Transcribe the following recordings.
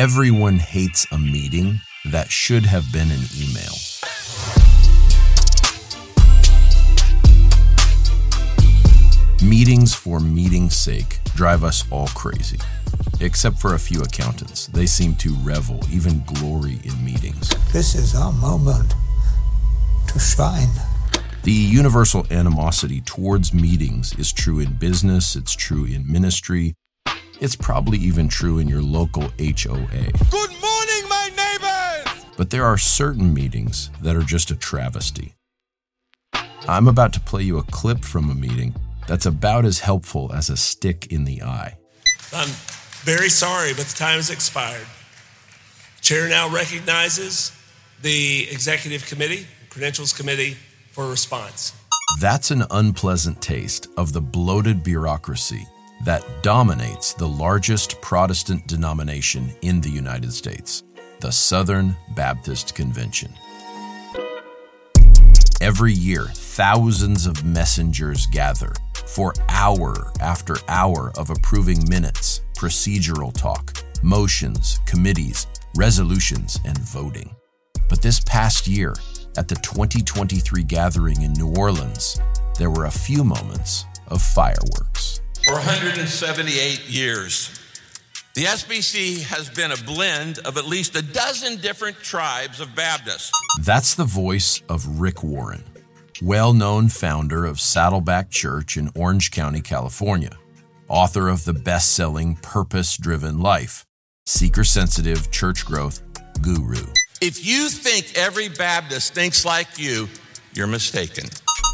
Everyone hates a meeting that should have been an email. Meetings for meeting's sake drive us all crazy. Except for a few accountants. They seem to revel, even glory in meetings. This is our moment to shine. The universal animosity towards meetings is true in business, it's true in ministry, it's probably even true in your local HOA. Good morning, my neighbors! But there are certain meetings that are just a travesty. I'm about to play you a clip from a meeting that's about as helpful as a stick in the eye. I'm very sorry, but the time has expired. Chair now recognizes the Executive Committee, Credentials Committee, for response. That's an unpleasant taste of the bloated bureaucracy that dominates the largest Protestant denomination in the United States, the Southern Baptist Convention. Every year, thousands of messengers gather for hour after hour of approving minutes, procedural talk, motions, committees, resolutions, and voting. But this past year, at the 2023 gathering in New Orleans, there were a few moments of fireworks. For 178 years, the SBC has been a blend of at least a dozen different tribes of Baptists. That's the voice of Rick Warren, well known founder of Saddleback Church in Orange County, California, author of the best selling Purpose Driven Life, seeker sensitive church growth guru. If you think every Baptist thinks like you, you're mistaken.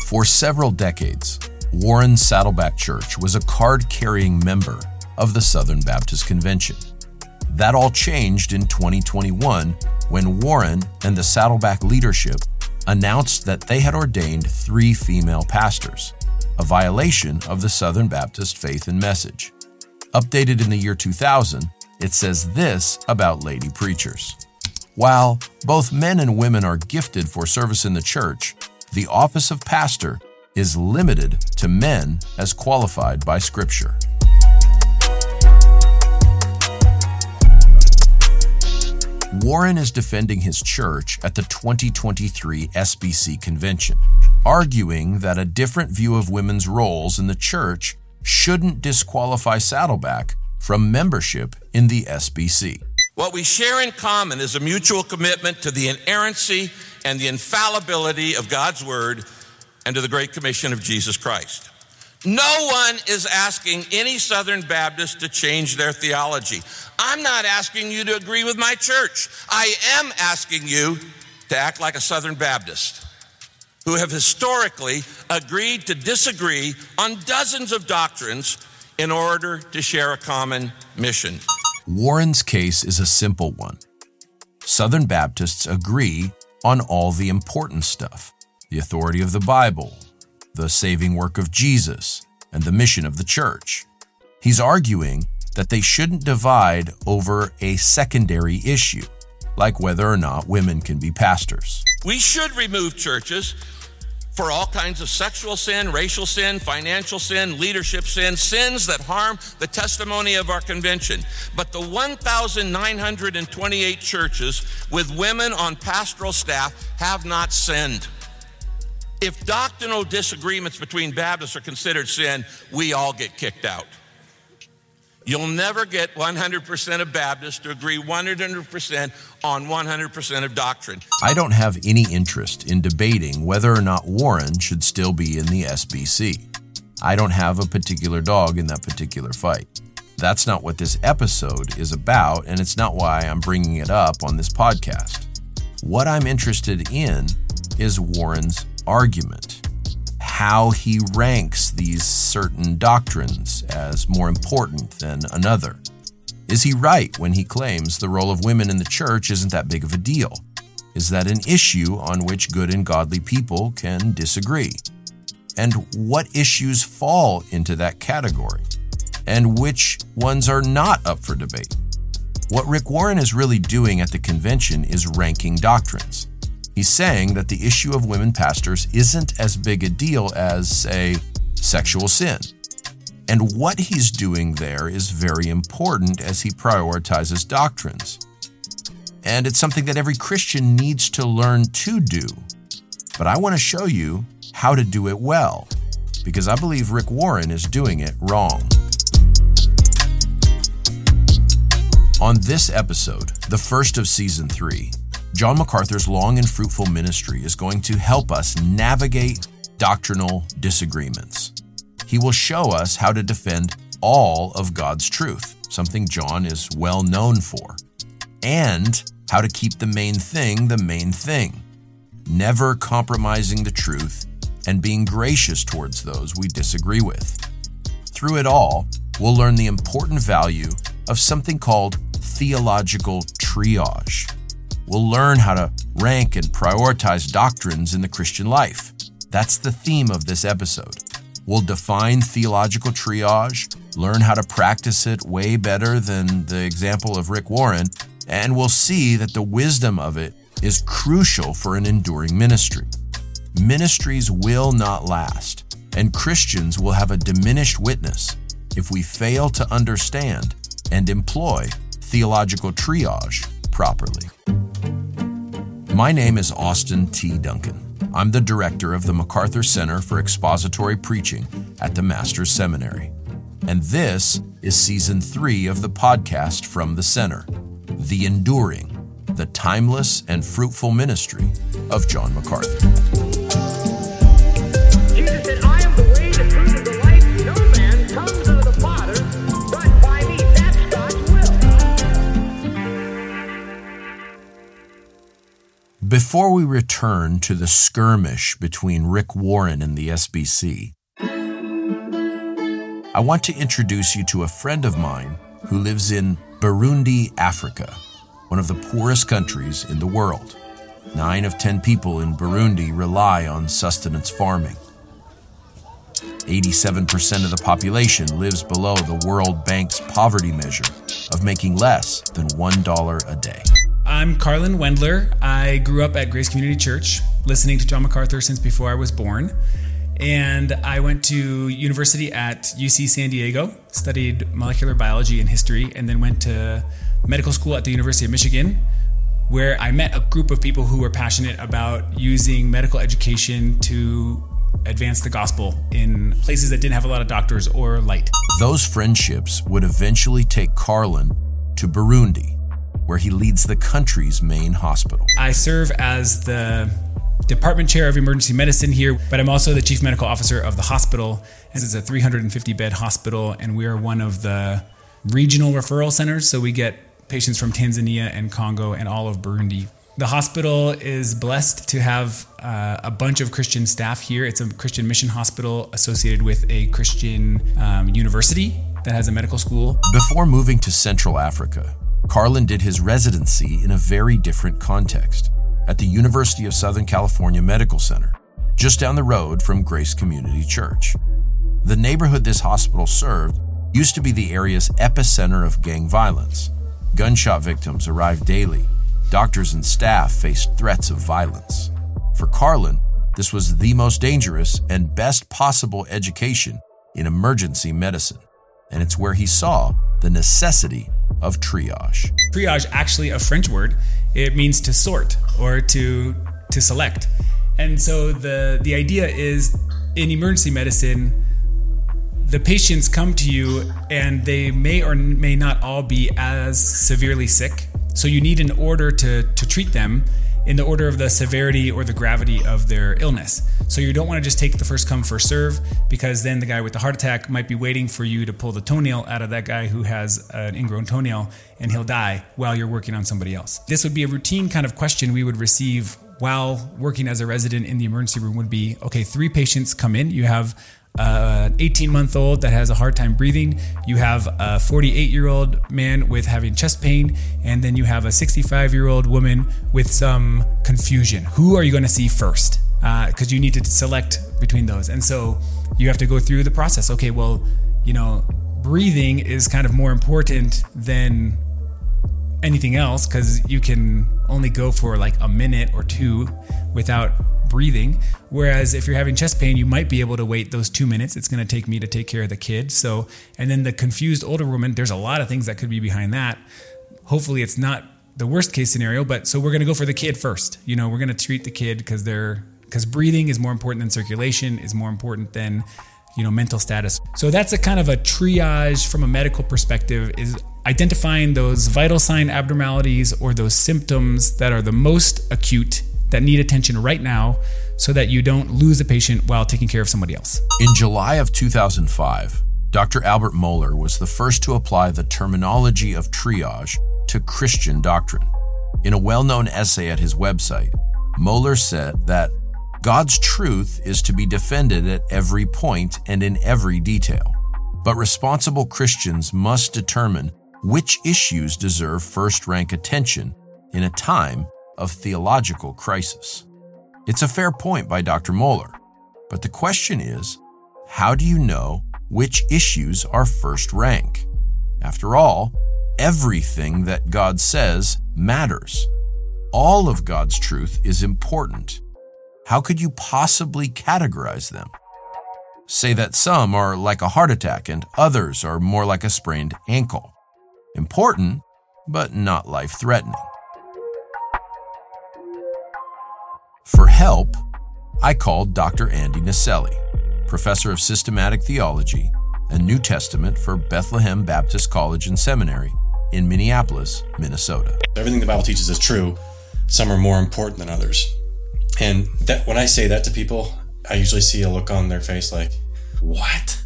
For several decades, Warren Saddleback Church was a card carrying member of the Southern Baptist Convention. That all changed in 2021 when Warren and the Saddleback leadership announced that they had ordained three female pastors, a violation of the Southern Baptist faith and message. Updated in the year 2000, it says this about lady preachers. While both men and women are gifted for service in the church, the office of pastor is limited to men as qualified by Scripture. Warren is defending his church at the 2023 SBC convention, arguing that a different view of women's roles in the church shouldn't disqualify Saddleback from membership in the SBC. What we share in common is a mutual commitment to the inerrancy and the infallibility of God's Word and to the Great Commission of Jesus Christ. No one is asking any Southern Baptist to change their theology. I'm not asking you to agree with my church. I am asking you to act like a Southern Baptist who have historically agreed to disagree on dozens of doctrines in order to share a common mission. Warren's case is a simple one. Southern Baptists agree on all the important stuff the authority of the Bible, the saving work of Jesus, and the mission of the church. He's arguing that they shouldn't divide over a secondary issue, like whether or not women can be pastors. We should remove churches for all kinds of sexual sin, racial sin, financial sin, leadership sin, sins that harm the testimony of our convention. But the 1,928 churches with women on pastoral staff have not sinned. If doctrinal disagreements between Baptists are considered sin, we all get kicked out. You'll never get 100% of Baptists to agree 100% on 100% of doctrine. I don't have any interest in debating whether or not Warren should still be in the SBC. I don't have a particular dog in that particular fight. That's not what this episode is about, and it's not why I'm bringing it up on this podcast. What I'm interested in is Warren's argument how he ranks these certain doctrines as more important than another. Is he right when he claims the role of women in the church isn't that big of a deal? Is that an issue on which good and godly people can disagree? And what issues fall into that category? And which ones are not up for debate? What Rick Warren is really doing at the convention is ranking doctrines. He's saying that the issue of women pastors isn't as big a deal as, say, sexual sin. And what he's doing there is very important as he prioritizes doctrines. And it's something that every Christian needs to learn to do. But I want to show you how to do it well, because I believe Rick Warren is doing it wrong. On this episode, the first of season three, John MacArthur's long and fruitful ministry is going to help us navigate doctrinal disagreements. He will show us how to defend all of God's truth, something John is well known for, and how to keep the main thing the main thing, never compromising the truth and being gracious towards those we disagree with. Through it all, we'll learn the important value of something called theological triage. We'll learn how to rank and prioritize doctrines in the Christian life. That's the theme of this episode. We'll define theological triage, learn how to practice it way better than the example of Rick Warren, and we'll see that the wisdom of it is crucial for an enduring ministry. Ministries will not last, and Christians will have a diminished witness if we fail to understand and employ theological triage properly. My name is Austin T. Duncan. I'm the director of the MacArthur Center for Expository Preaching at the Master's Seminary. And this is season three of the podcast from the center The Enduring, the timeless and fruitful ministry of John MacArthur. Before we return to the skirmish between Rick Warren and the SBC, I want to introduce you to a friend of mine who lives in Burundi, Africa, one of the poorest countries in the world. Nine of ten people in Burundi rely on sustenance farming. 87% of the population lives below the World Bank's poverty measure of making less than $1 a day. I'm Carlin Wendler. I grew up at Grace Community Church, listening to John MacArthur since before I was born. And I went to university at UC San Diego, studied molecular biology and history, and then went to medical school at the University of Michigan, where I met a group of people who were passionate about using medical education to advance the gospel in places that didn't have a lot of doctors or light. Those friendships would eventually take Carlin to Burundi, where he leads the country's main hospital. I serve as the department chair of emergency medicine here, but I'm also the chief medical officer of the hospital. This is a 350 bed hospital, and we are one of the regional referral centers. So we get patients from Tanzania and Congo and all of Burundi. The hospital is blessed to have uh, a bunch of Christian staff here. It's a Christian mission hospital associated with a Christian um, university that has a medical school. Before moving to Central Africa, Carlin did his residency in a very different context at the University of Southern California Medical Center, just down the road from Grace Community Church. The neighborhood this hospital served used to be the area's epicenter of gang violence. Gunshot victims arrived daily. Doctors and staff faced threats of violence. For Carlin, this was the most dangerous and best possible education in emergency medicine, and it's where he saw the necessity of triage. triage actually a french word it means to sort or to to select. And so the the idea is in emergency medicine the patients come to you and they may or may not all be as severely sick. So you need an order to to treat them in the order of the severity or the gravity of their illness. So you don't want to just take the first come first serve because then the guy with the heart attack might be waiting for you to pull the toenail out of that guy who has an ingrown toenail and he'll die while you're working on somebody else. This would be a routine kind of question we would receive while working as a resident in the emergency room would be okay, three patients come in, you have an 18 month old that has a hard time breathing. You have a 48 year old man with having chest pain. And then you have a 65 year old woman with some confusion. Who are you going to see first? Because uh, you need to select between those. And so you have to go through the process. Okay, well, you know, breathing is kind of more important than anything else because you can only go for like a minute or two without breathing. Whereas if you're having chest pain, you might be able to wait those two minutes it's going to take me to take care of the kid. So, and then the confused older woman, there's a lot of things that could be behind that. Hopefully, it's not the worst case scenario, but so we're going to go for the kid first. You know, we're going to treat the kid because they're because breathing is more important than circulation, is more important than you know mental status. So that's a kind of a triage from a medical perspective is identifying those vital sign abnormalities or those symptoms that are the most acute that need attention right now so that you don't lose a patient while taking care of somebody else. In July of 2005, Dr. Albert Mohler was the first to apply the terminology of triage to Christian doctrine. In a well known essay at his website, Mohler said that God's truth is to be defended at every point and in every detail. But responsible Christians must determine which issues deserve first rank attention in a time of theological crisis. It's a fair point by Dr. Mohler, but the question is how do you know which issues are first rank? After all, everything that God says matters. All of God's truth is important. How could you possibly categorize them? Say that some are like a heart attack and others are more like a sprained ankle. Important, but not life threatening. For help, I called Dr. Andy Naselli, professor of systematic theology and New Testament for Bethlehem Baptist College and Seminary in Minneapolis, Minnesota. Everything the Bible teaches is true. Some are more important than others. And that when I say that to people, I usually see a look on their face like, "What?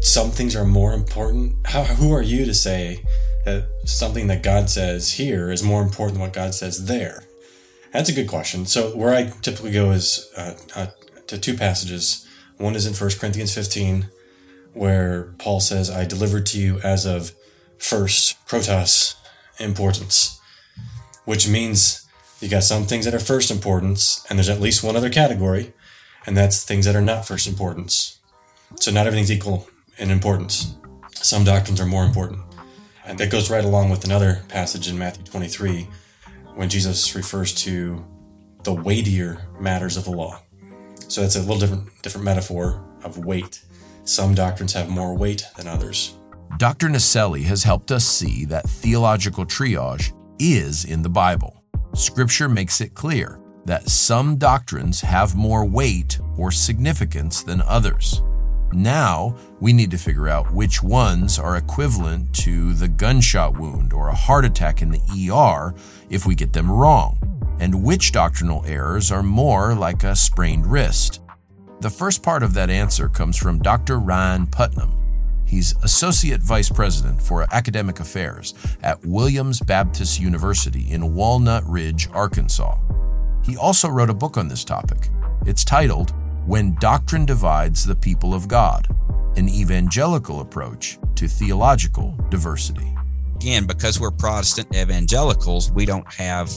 Some things are more important? How who are you to say that something that God says here is more important than what God says there?" That's a good question. So where I typically go is uh, uh, to two passages. One is in 1 Corinthians 15, where Paul says, "I delivered to you as of first protos importance," which means you got some things that are first importance, and there's at least one other category, and that's things that are not first importance. So not everything's equal in importance. Some doctrines are more important. And that goes right along with another passage in Matthew 23 when Jesus refers to the weightier matters of the law. So that's a little different different metaphor of weight. Some doctrines have more weight than others. Dr. Naselli has helped us see that theological triage is in the Bible. Scripture makes it clear that some doctrines have more weight or significance than others. Now, we need to figure out which ones are equivalent to the gunshot wound or a heart attack in the ER if we get them wrong, and which doctrinal errors are more like a sprained wrist. The first part of that answer comes from Dr. Ryan Putnam. He's Associate Vice President for Academic Affairs at Williams Baptist University in Walnut Ridge, Arkansas. He also wrote a book on this topic. It's titled When Doctrine Divides the People of God An Evangelical Approach to Theological Diversity. Again, because we're Protestant evangelicals, we don't have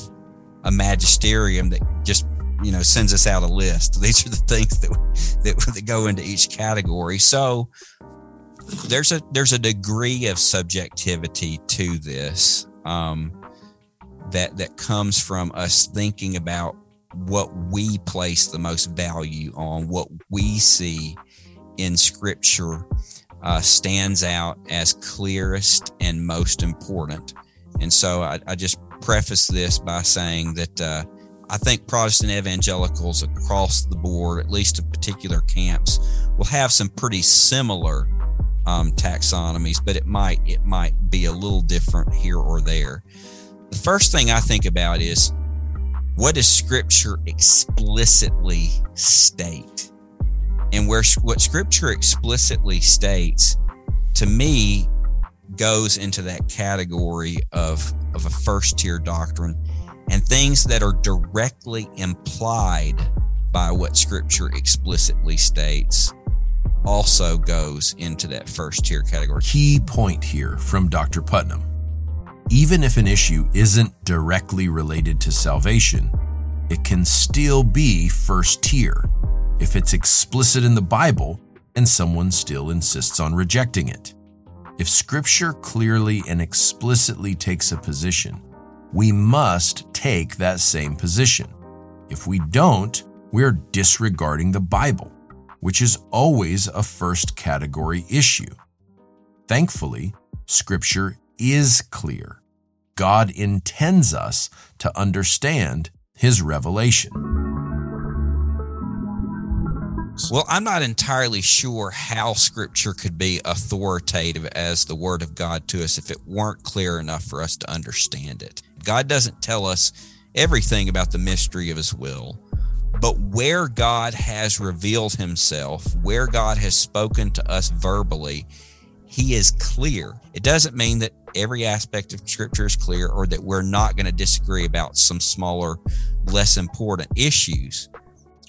a magisterium that just you know sends us out a list. These are the things that that, that go into each category. So there's a there's a degree of subjectivity to this um, that that comes from us thinking about what we place the most value on, what we see in Scripture uh, stands out as clearest and most important. And so I, I just preface this by saying that uh, I think Protestant evangelicals across the board, at least in particular camps, will have some pretty similar um, taxonomies, but it might it might be a little different here or there. The first thing I think about is what does Scripture explicitly state, and where what Scripture explicitly states, to me, goes into that category of of a first tier doctrine, and things that are directly implied by what Scripture explicitly states also goes into that first tier category. Key point here from Dr. Putnam. Even if an issue isn't directly related to salvation, it can still be first tier if it's explicit in the Bible and someone still insists on rejecting it. If Scripture clearly and explicitly takes a position, we must take that same position. If we don't, we're disregarding the Bible, which is always a first category issue. Thankfully, Scripture is clear. God intends us to understand His revelation. Well, I'm not entirely sure how scripture could be authoritative as the word of God to us if it weren't clear enough for us to understand it. God doesn't tell us everything about the mystery of his will, but where God has revealed himself, where God has spoken to us verbally, he is clear. It doesn't mean that every aspect of scripture is clear or that we're not going to disagree about some smaller, less important issues.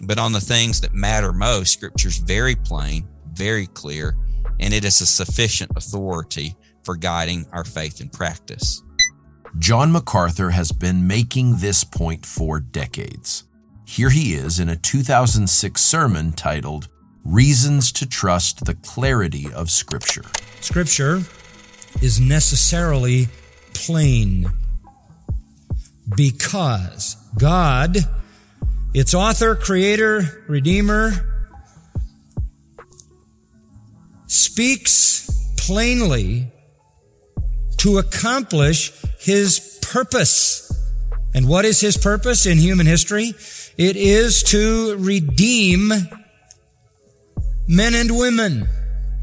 But on the things that matter most, scripture's very plain, very clear, and it is a sufficient authority for guiding our faith and practice. John MacArthur has been making this point for decades. Here he is in a 2006 sermon titled Reasons to Trust the Clarity of Scripture. Scripture is necessarily plain because God, its author, creator, redeemer, speaks plainly to accomplish his purpose. And what is his purpose in human history? It is to redeem men and women,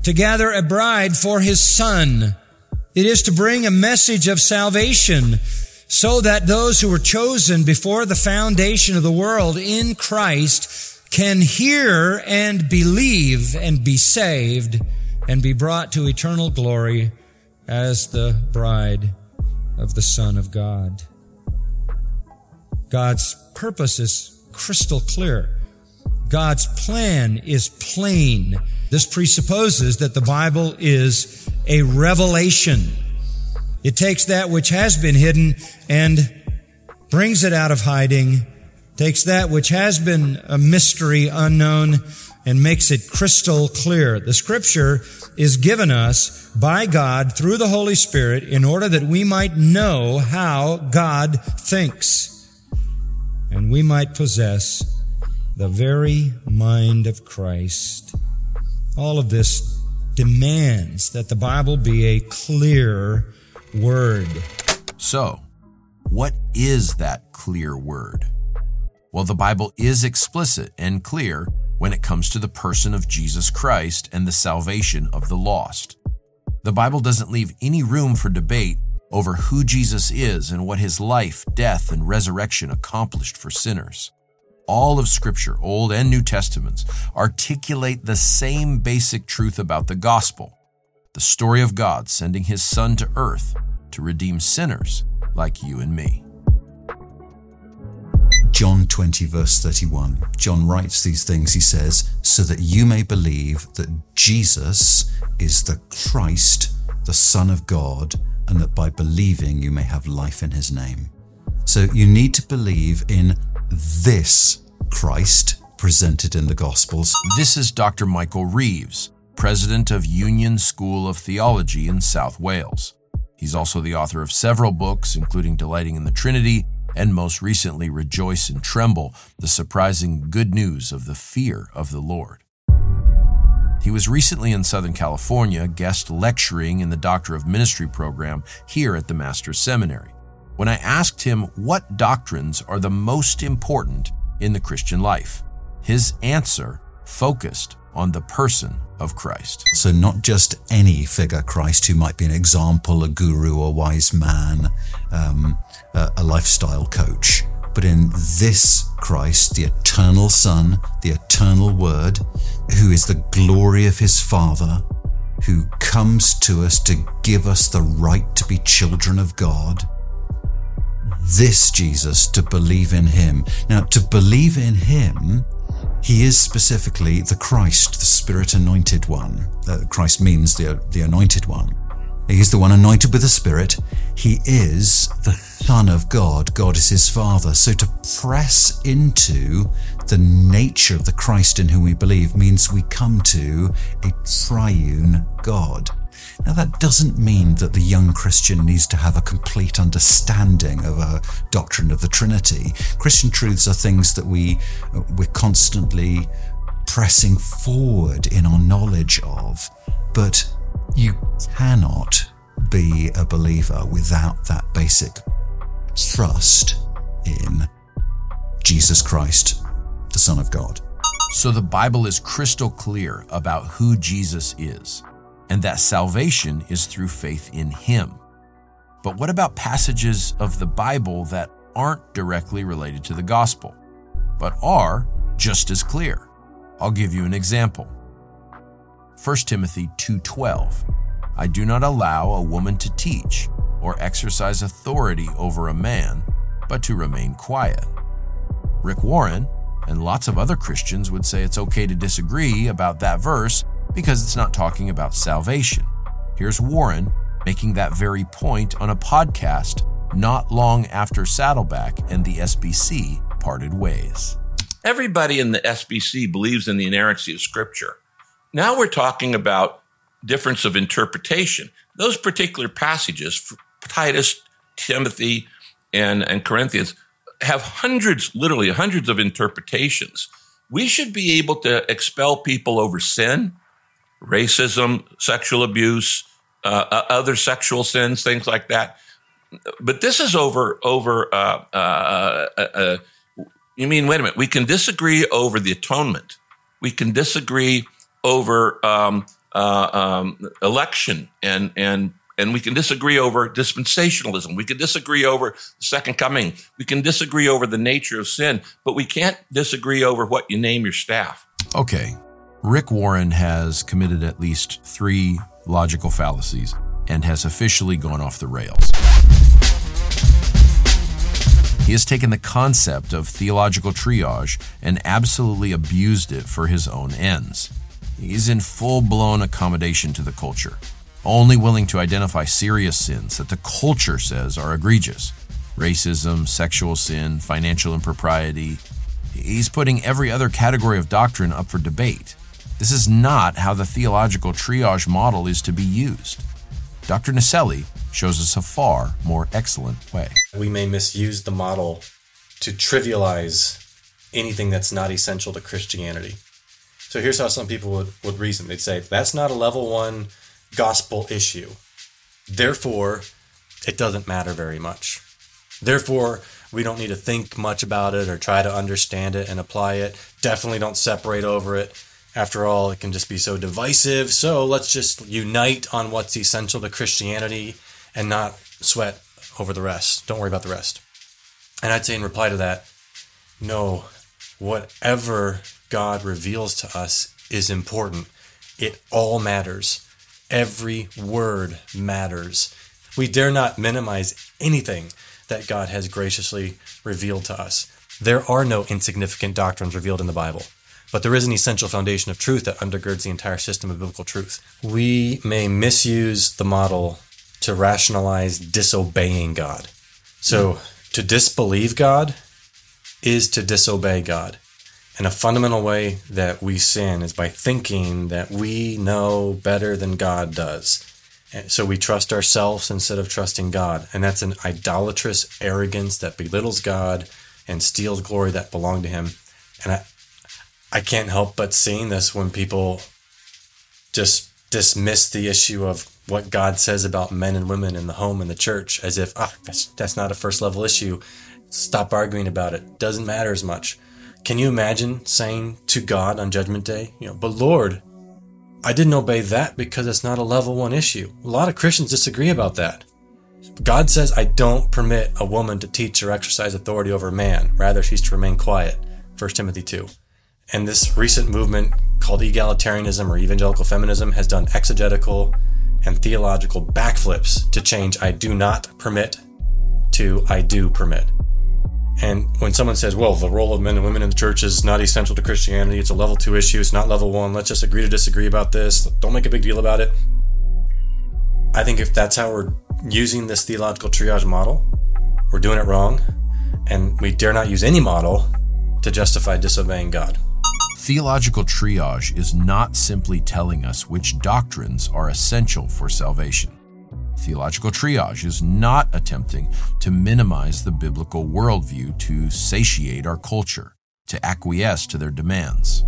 to gather a bride for his son. It is to bring a message of salvation so that those who were chosen before the foundation of the world in Christ can hear and believe and be saved and be brought to eternal glory as the bride of the Son of God. God's purpose is crystal clear. God's plan is plain. This presupposes that the Bible is a revelation. It takes that which has been hidden and brings it out of hiding, takes that which has been a mystery unknown and makes it crystal clear. The scripture is given us by God through the Holy Spirit in order that we might know how God thinks and we might possess the very mind of Christ. All of this demands that the Bible be a clear word. So, what is that clear word? Well, the Bible is explicit and clear when it comes to the person of Jesus Christ and the salvation of the lost. The Bible doesn't leave any room for debate over who Jesus is and what his life, death, and resurrection accomplished for sinners. All of Scripture, Old and New Testaments, articulate the same basic truth about the gospel the story of God sending his Son to earth to redeem sinners like you and me. John 20, verse 31. John writes these things. He says, So that you may believe that Jesus is the Christ, the Son of God, and that by believing you may have life in his name. So you need to believe in this Christ presented in the Gospels. This is Dr. Michael Reeves, president of Union School of Theology in South Wales. He's also the author of several books, including Delighting in the Trinity and most recently Rejoice and Tremble The Surprising Good News of the Fear of the Lord. He was recently in Southern California, guest lecturing in the Doctor of Ministry program here at the Master's Seminary. When I asked him what doctrines are the most important in the Christian life, his answer focused on the person of Christ. So, not just any figure Christ who might be an example, a guru, a wise man, um, a, a lifestyle coach, but in this Christ, the eternal Son, the eternal Word, who is the glory of his Father, who comes to us to give us the right to be children of God. This Jesus, to believe in him. Now, to believe in him, he is specifically the Christ, the Spirit anointed one. Uh, Christ means the, the anointed one. He's the one anointed with the Spirit. He is the Son of God. God is his Father. So to press into the nature of the Christ in whom we believe means we come to a triune God. Now, that doesn't mean that the young Christian needs to have a complete understanding of a doctrine of the Trinity. Christian truths are things that we, uh, we're constantly pressing forward in our knowledge of, but you cannot be a believer without that basic trust in Jesus Christ, the Son of God. So the Bible is crystal clear about who Jesus is and that salvation is through faith in him. But what about passages of the Bible that aren't directly related to the gospel, but are just as clear? I'll give you an example. 1 Timothy 2:12 I do not allow a woman to teach or exercise authority over a man, but to remain quiet. Rick Warren and lots of other Christians would say it's okay to disagree about that verse because it's not talking about salvation. Here's Warren making that very point on a podcast not long after Saddleback and the SBC parted ways. Everybody in the SBC believes in the inerrancy of Scripture. Now we're talking about difference of interpretation. Those particular passages, Titus, Timothy, and, and Corinthians, have hundreds, literally hundreds of interpretations. We should be able to expel people over sin, racism, sexual abuse, uh, uh, other sexual sins, things like that. But this is over over. Uh, uh, uh, you mean wait a minute? We can disagree over the atonement. We can disagree over um, um, election and and and we can disagree over dispensationalism. We can disagree over the second coming. We can disagree over the nature of sin, but we can't disagree over what you name your staff. Okay. Rick Warren has committed at least three logical fallacies and has officially gone off the rails. He has taken the concept of theological triage and absolutely abused it for his own ends. He's in full blown accommodation to the culture only willing to identify serious sins that the culture says are egregious racism, sexual sin, financial impropriety. He's putting every other category of doctrine up for debate. This is not how the theological triage model is to be used. Dr. Naselli shows us a far more excellent way. We may misuse the model to trivialize anything that's not essential to Christianity. So here's how some people would, would reason. They'd say, that's not a level one gospel issue. Therefore, it doesn't matter very much. Therefore, we don't need to think much about it or try to understand it and apply it. Definitely don't separate over it. After all, it can just be so divisive. So let's just unite on what's essential to Christianity and not sweat over the rest. Don't worry about the rest. And I'd say in reply to that, no, whatever God reveals to us is important. It all matters. Every word matters. We dare not minimize anything that God has graciously revealed to us. There are no insignificant doctrines revealed in the Bible, but there is an essential foundation of truth that undergirds the entire system of biblical truth. We may misuse the model to rationalize disobeying God. So, hmm. to disbelieve God is to disobey God. And a fundamental way that we sin is by thinking that we know better than God does. And so we trust ourselves instead of trusting God. And that's an idolatrous arrogance that belittles God and steals glory that belonged to him. And I I can't help but seeing this when people just dismiss the issue of what God says about men and women in the home and the church as if ah, that's, that's not a first level issue. Stop arguing about it. Doesn't matter as much. Can you imagine saying to God on Judgment Day, you know, but Lord, I didn't obey that because it's not a level one issue. A lot of Christians disagree about that. God says, I don't permit a woman to teach or exercise authority over a man. Rather, she's to remain quiet. 1 Timothy 2. And this recent movement called egalitarianism or evangelical feminism has done exegetical and theological backflips to change I do not permit to I do permit. And when someone says, well, the role of men and women in the church is not essential to Christianity, it's a level two issue, it's not level one, let's just agree to disagree about this, don't make a big deal about it. I think if that's how we're using this theological triage model, we're doing it wrong, and we dare not use any model to justify disobeying God. Theological triage is not simply telling us which doctrines are essential for salvation. Theological triage is not attempting to minimize the biblical worldview to satiate our culture, to acquiesce to their demands.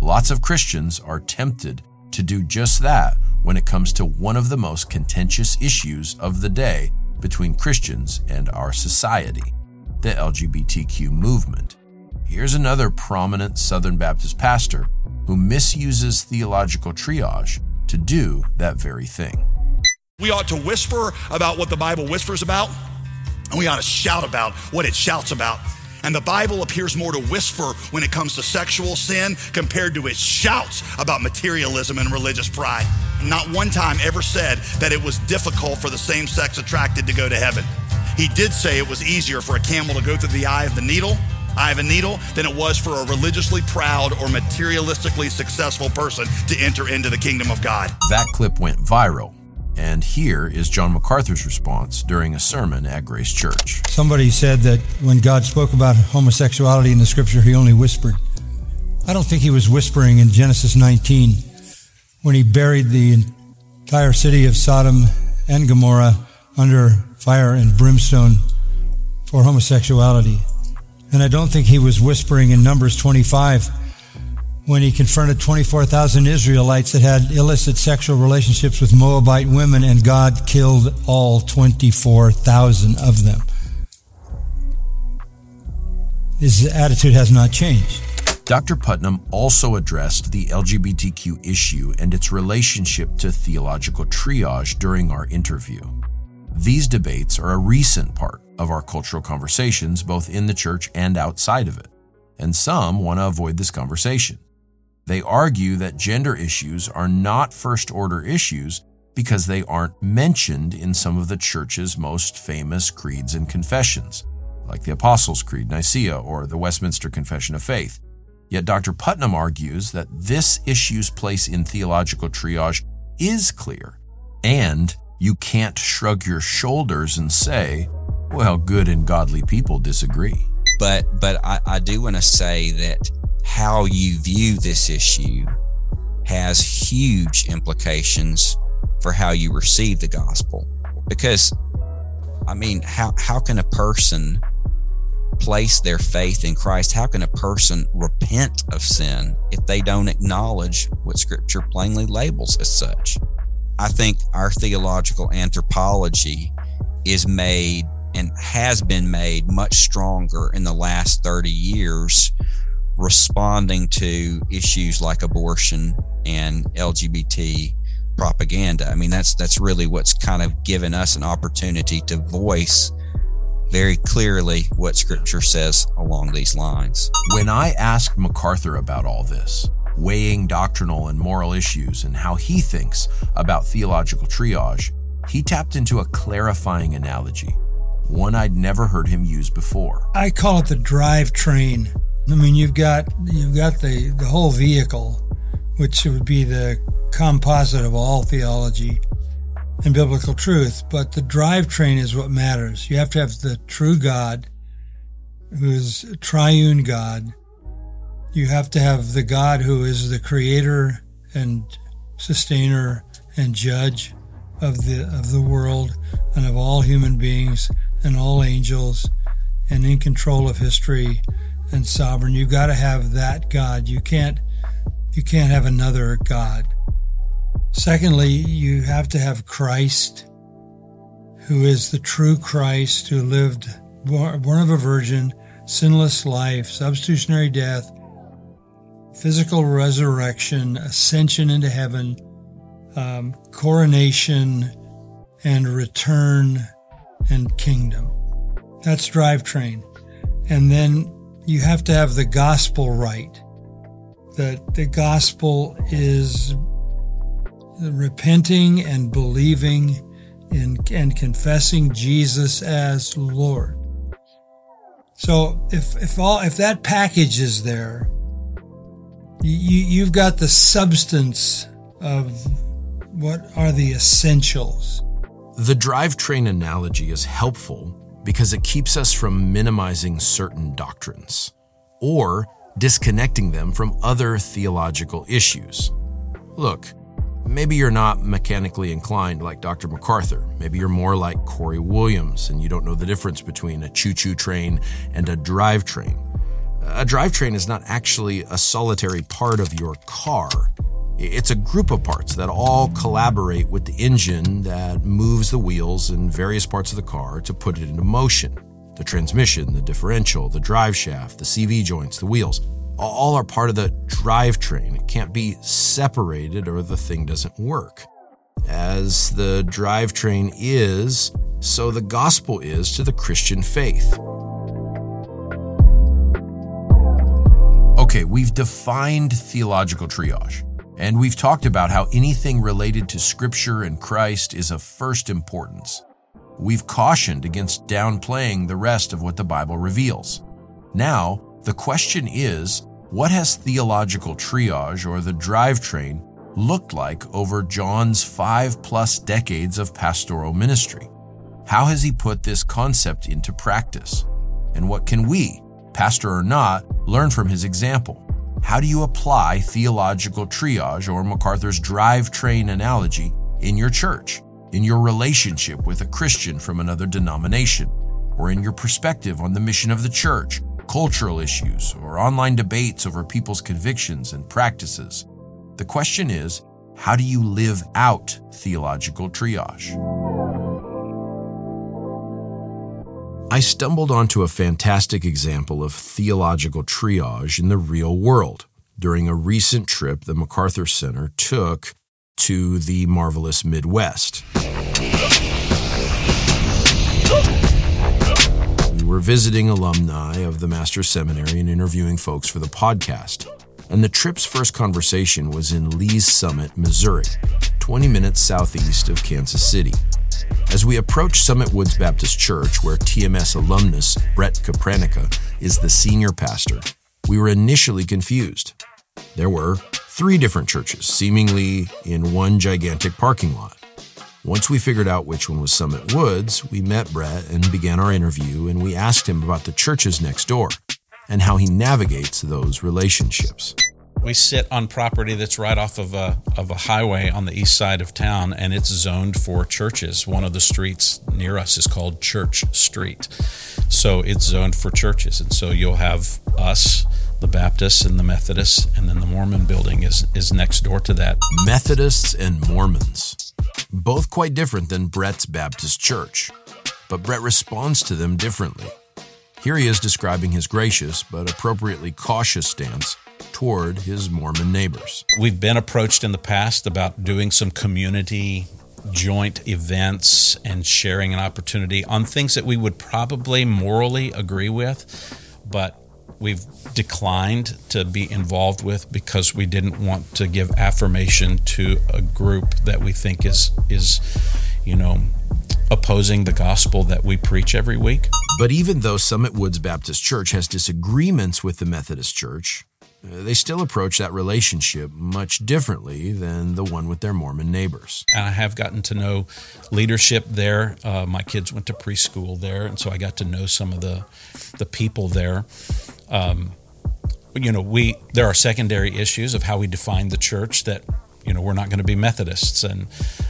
Lots of Christians are tempted to do just that when it comes to one of the most contentious issues of the day between Christians and our society the LGBTQ movement. Here's another prominent Southern Baptist pastor who misuses theological triage to do that very thing. We ought to whisper about what the Bible whispers about, and we ought to shout about what it shouts about. And the Bible appears more to whisper when it comes to sexual sin compared to its shouts about materialism and religious pride. Not one time ever said that it was difficult for the same sex attracted to go to heaven. He did say it was easier for a camel to go through the eye of the needle eye of a needle than it was for a religiously proud or materialistically successful person to enter into the kingdom of God. That clip went viral. And here is John MacArthur's response during a sermon at Grace Church. Somebody said that when God spoke about homosexuality in the scripture, he only whispered. I don't think he was whispering in Genesis 19 when he buried the entire city of Sodom and Gomorrah under fire and brimstone for homosexuality. And I don't think he was whispering in Numbers 25 when he confronted 24,000 Israelites that had illicit sexual relationships with Moabite women, and God killed all 24,000 of them. His attitude has not changed. Dr. Putnam also addressed the LGBTQ issue and its relationship to theological triage during our interview. These debates are a recent part of our cultural conversations, both in the church and outside of it, and some want to avoid this conversation. They argue that gender issues are not first order issues because they aren't mentioned in some of the church's most famous creeds and confessions, like the Apostles' Creed, Nicaea, or the Westminster Confession of Faith. Yet Dr. Putnam argues that this issue's place in theological triage is clear, and you can't shrug your shoulders and say, well, good and godly people disagree. But but I, I do want to say that how you view this issue has huge implications for how you receive the gospel. Because I mean, how how can a person place their faith in Christ? How can a person repent of sin if they don't acknowledge what scripture plainly labels as such? I think our theological anthropology is made and has been made much stronger in the last 30 years responding to issues like abortion and LGBT propaganda. I mean that's that's really what's kind of given us an opportunity to voice very clearly what scripture says along these lines. When I asked MacArthur about all this, weighing doctrinal and moral issues and how he thinks about theological triage, he tapped into a clarifying analogy, one I'd never heard him use before. I call it the drive train. I mean, you've got you've got the the whole vehicle, which would be the composite of all theology and biblical truth, but the drivetrain is what matters. You have to have the true God, who is a triune God. You have to have the God who is the creator and sustainer and judge of the of the world and of all human beings and all angels and in control of history and sovereign. You got to have that God. You can't you can't have another God. Secondly, you have to have Christ, who is the true Christ, who lived born of a virgin, sinless life, substitutionary death, physical resurrection, ascension into heaven, um, coronation, and return and kingdom. That's drivetrain. And then you have to have the gospel right. That the gospel is repenting and believing in, and confessing Jesus as Lord. So if if all if that package is there, you you've got the substance of what are the essentials. The drivetrain analogy is helpful because it keeps us from minimizing certain doctrines or disconnecting them from other theological issues. Look, maybe you're not mechanically inclined like Dr. MacArthur. Maybe you're more like Corey Williams and you don't know the difference between a choo choo train and a drivetrain. A drivetrain is not actually a solitary part of your car. It's a group of parts that all collaborate with the engine that moves the wheels in various parts of the car to put it into motion. The transmission, the differential, the drive shaft, the CV joints, the wheels, all are part of the drivetrain. It can't be separated or the thing doesn't work. As the drivetrain is, so the gospel is to the Christian faith. Okay, we've defined theological triage. And we've talked about how anything related to Scripture and Christ is of first importance. We've cautioned against downplaying the rest of what the Bible reveals. Now, the question is what has theological triage or the drivetrain looked like over John's five plus decades of pastoral ministry? How has he put this concept into practice? And what can we, pastor or not, learn from his example? How do you apply theological triage or MacArthur's drivetrain analogy in your church, in your relationship with a Christian from another denomination, or in your perspective on the mission of the church, cultural issues, or online debates over people's convictions and practices? The question is how do you live out theological triage? I stumbled onto a fantastic example of theological triage in the real world during a recent trip the MacArthur Center took to the marvelous Midwest. We were visiting alumni of the Master's Seminary and interviewing folks for the podcast. And the trip's first conversation was in Lee's Summit, Missouri, 20 minutes southeast of Kansas City. As we approach Summit Woods Baptist Church, where TMS alumnus Brett Kapranica is the senior pastor, we were initially confused. There were three different churches, seemingly in one gigantic parking lot. Once we figured out which one was Summit Woods, we met Brett and began our interview, and we asked him about the churches next door and how he navigates those relationships. We sit on property that's right off of a, of a highway on the east side of town, and it's zoned for churches. One of the streets near us is called Church Street. So it's zoned for churches. And so you'll have us, the Baptists and the Methodists, and then the Mormon building is, is next door to that. Methodists and Mormons. Both quite different than Brett's Baptist Church. But Brett responds to them differently. Here he is describing his gracious but appropriately cautious stance toward his Mormon neighbors. We've been approached in the past about doing some community joint events and sharing an opportunity on things that we would probably morally agree with, but we've declined to be involved with because we didn't want to give affirmation to a group that we think is is you know opposing the gospel that we preach every week. But even though Summit Woods Baptist Church has disagreements with the Methodist Church, uh, they still approach that relationship much differently than the one with their Mormon neighbors. And I have gotten to know leadership there. Uh, my kids went to preschool there, and so I got to know some of the the people there. Um, you know, we there are secondary issues of how we define the church that you know we're not going to be Methodists, and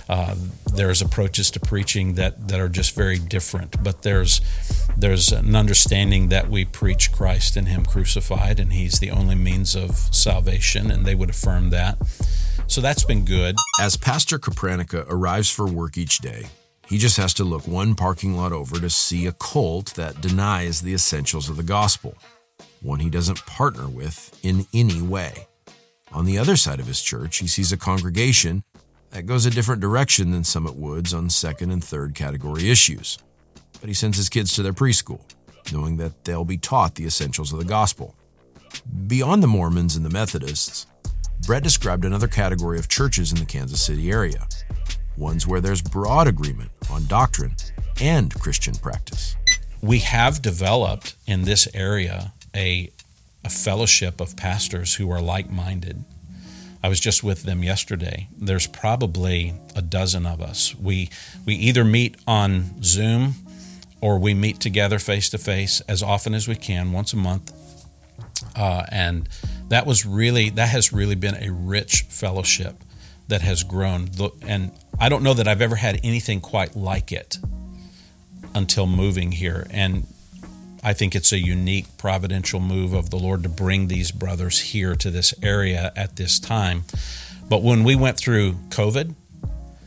uh, there's approaches to preaching that that are just very different. But there's there's an understanding that we preach Christ and Him crucified, and He's the only means of salvation, and they would affirm that. So that's been good. As Pastor Kapranica arrives for work each day, he just has to look one parking lot over to see a cult that denies the essentials of the gospel, one he doesn't partner with in any way. On the other side of his church, he sees a congregation that goes a different direction than Summit Woods on second and third category issues. But he sends his kids to their preschool, knowing that they'll be taught the essentials of the gospel. Beyond the Mormons and the Methodists, Brett described another category of churches in the Kansas City area ones where there's broad agreement on doctrine and Christian practice. We have developed in this area a, a fellowship of pastors who are like minded. I was just with them yesterday. There's probably a dozen of us. We, we either meet on Zoom or we meet together face to face as often as we can, once a month. uh, and that was really that has really been a rich fellowship that has grown. And I don't know that I've ever had anything quite like it until moving here. And I think it's a unique providential move of the Lord to bring these brothers here to this area at this time. But when we went through COVID,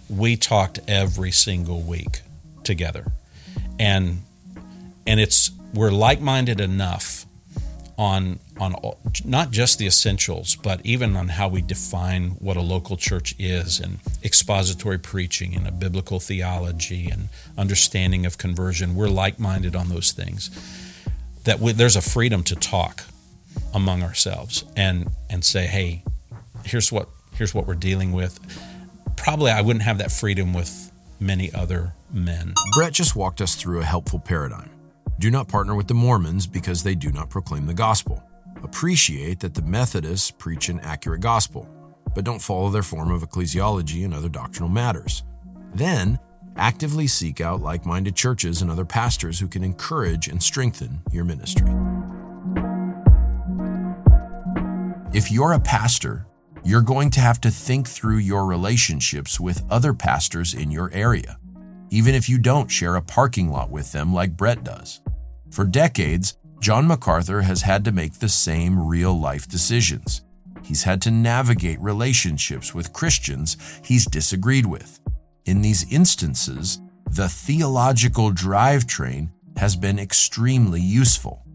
we talked every single week together. And and it's we're like-minded enough on on all, not just the essentials, but even on how we define what a local church is, and expository preaching, and a biblical theology, and understanding of conversion. We're like-minded on those things. That we, there's a freedom to talk among ourselves and and say, hey, here's what here's what we're dealing with. Probably I wouldn't have that freedom with many other men. Brett just walked us through a helpful paradigm. Do not partner with the Mormons because they do not proclaim the gospel. Appreciate that the Methodists preach an accurate gospel, but don't follow their form of ecclesiology and other doctrinal matters. Then, actively seek out like minded churches and other pastors who can encourage and strengthen your ministry. If you're a pastor, you're going to have to think through your relationships with other pastors in your area, even if you don't share a parking lot with them like Brett does. For decades, John MacArthur has had to make the same real life decisions. He's had to navigate relationships with Christians he's disagreed with. In these instances, the theological drivetrain has been extremely useful.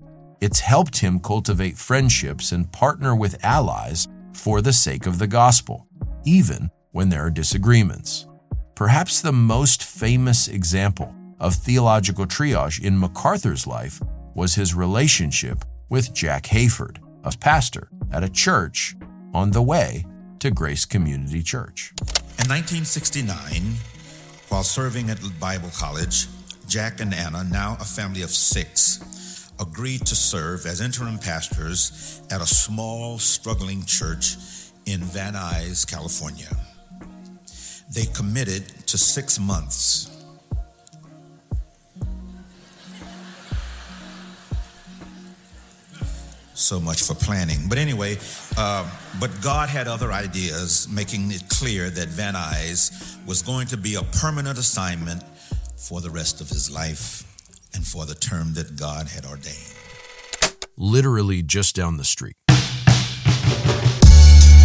It's helped him cultivate friendships and partner with allies for the sake of the gospel, even when there are disagreements. Perhaps the most famous example of theological triage in MacArthur's life was his relationship with Jack Hayford, a pastor at a church on the way to Grace Community Church. In 1969, while serving at Bible College, Jack and Anna, now a family of six, agreed to serve as interim pastors at a small, struggling church in Van Nuys, California. They committed to six months so much for planning. But anyway, uh, but God had other ideas, making it clear that Van Nuys was going to be a permanent assignment for the rest of his life and for the term that God had ordained. Literally just down the street.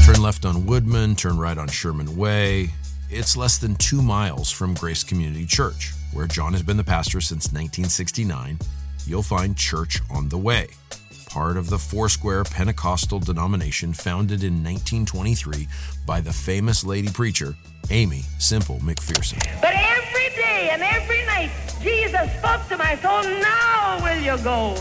Turn left on Woodman, turn right on Sherman Way. It's less than two miles from Grace Community Church, where John has been the pastor since 1969. You'll find Church on the Way part of the Foursquare Pentecostal denomination founded in 1923 by the famous lady preacher, Aimee Semple McPherson. But every day and every night, Jesus spoke to my soul, Now will you go?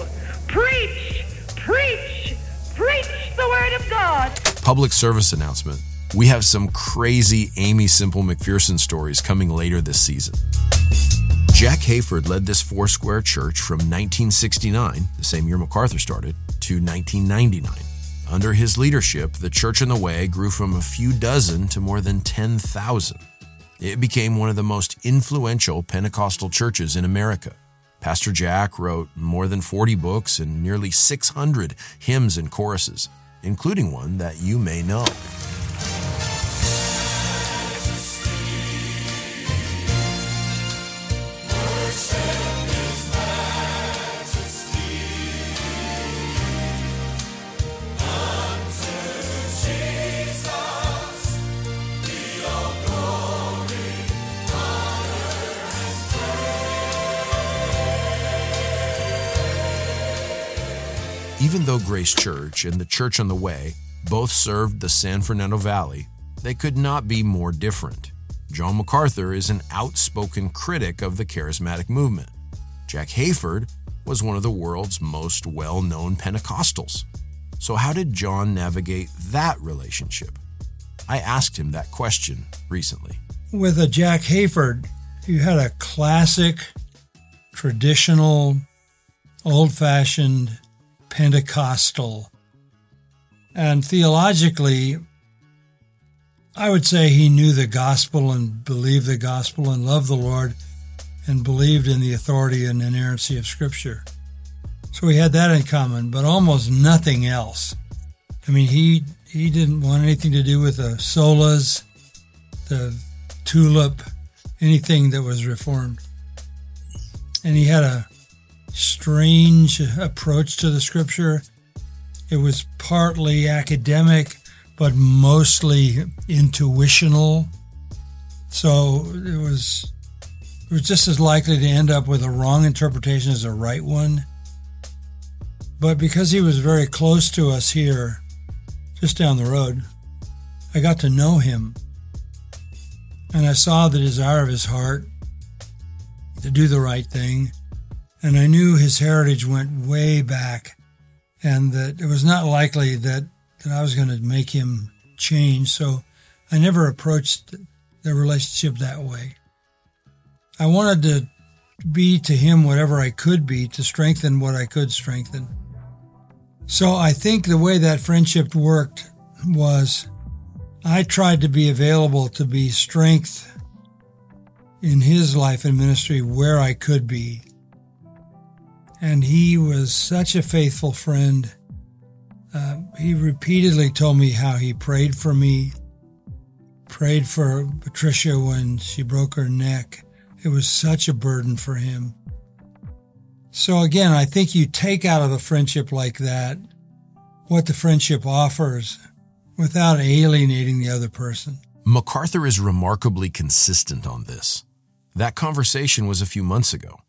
Preach, preach, preach the word of God. Public service announcement. We have some crazy Aimee Semple McPherson stories coming later this season. Jack Hayford led this Foursquare church from 1969, the same year MacArthur started, to 1999. Under his leadership, the Church on the Way grew from a few dozen to more than 10,000. It became one of the most influential Pentecostal churches in America. Pastor Jack wrote more than 40 books and nearly 600 hymns and choruses, including one that you may know. Though Grace Church and the Church on the Way both served the San Fernando Valley, they could not be more different. John MacArthur is an outspoken critic of the charismatic movement. Jack Hayford was one of the world's most well known Pentecostals. So, how did John navigate that relationship? I asked him that question recently. With a Jack Hayford, you had a classic, traditional, old fashioned Pentecostal. And theologically, I would say he knew the gospel and believed the gospel and loved the Lord and believed in the authority and inerrancy of Scripture. So we had that in common, but almost nothing else. I mean, he he didn't want anything to do with the solas, the tulip, anything that was reformed. And he had a strange approach to the scripture. It was partly academic, but mostly intuitional. So it was it was just as likely to end up with a wrong interpretation as a right one. But because he was very close to us here, just down the road, I got to know him. And I saw the desire of his heart to do the right thing. And I knew his heritage went way back and that it was not likely that, that I was going to make him change. So I never approached the relationship that way. I wanted to be to him whatever I could be to strengthen what I could strengthen. So I think the way that friendship worked was I tried to be available to be strength in his life and ministry where I could be. And he was such a faithful friend. Uh, he repeatedly told me how he prayed for me, prayed for Patricia when she broke her neck. It was such a burden for him. So again, I think you take out of a friendship like that what the friendship offers without alienating the other person. MacArthur is remarkably consistent on this. That conversation was a few months ago.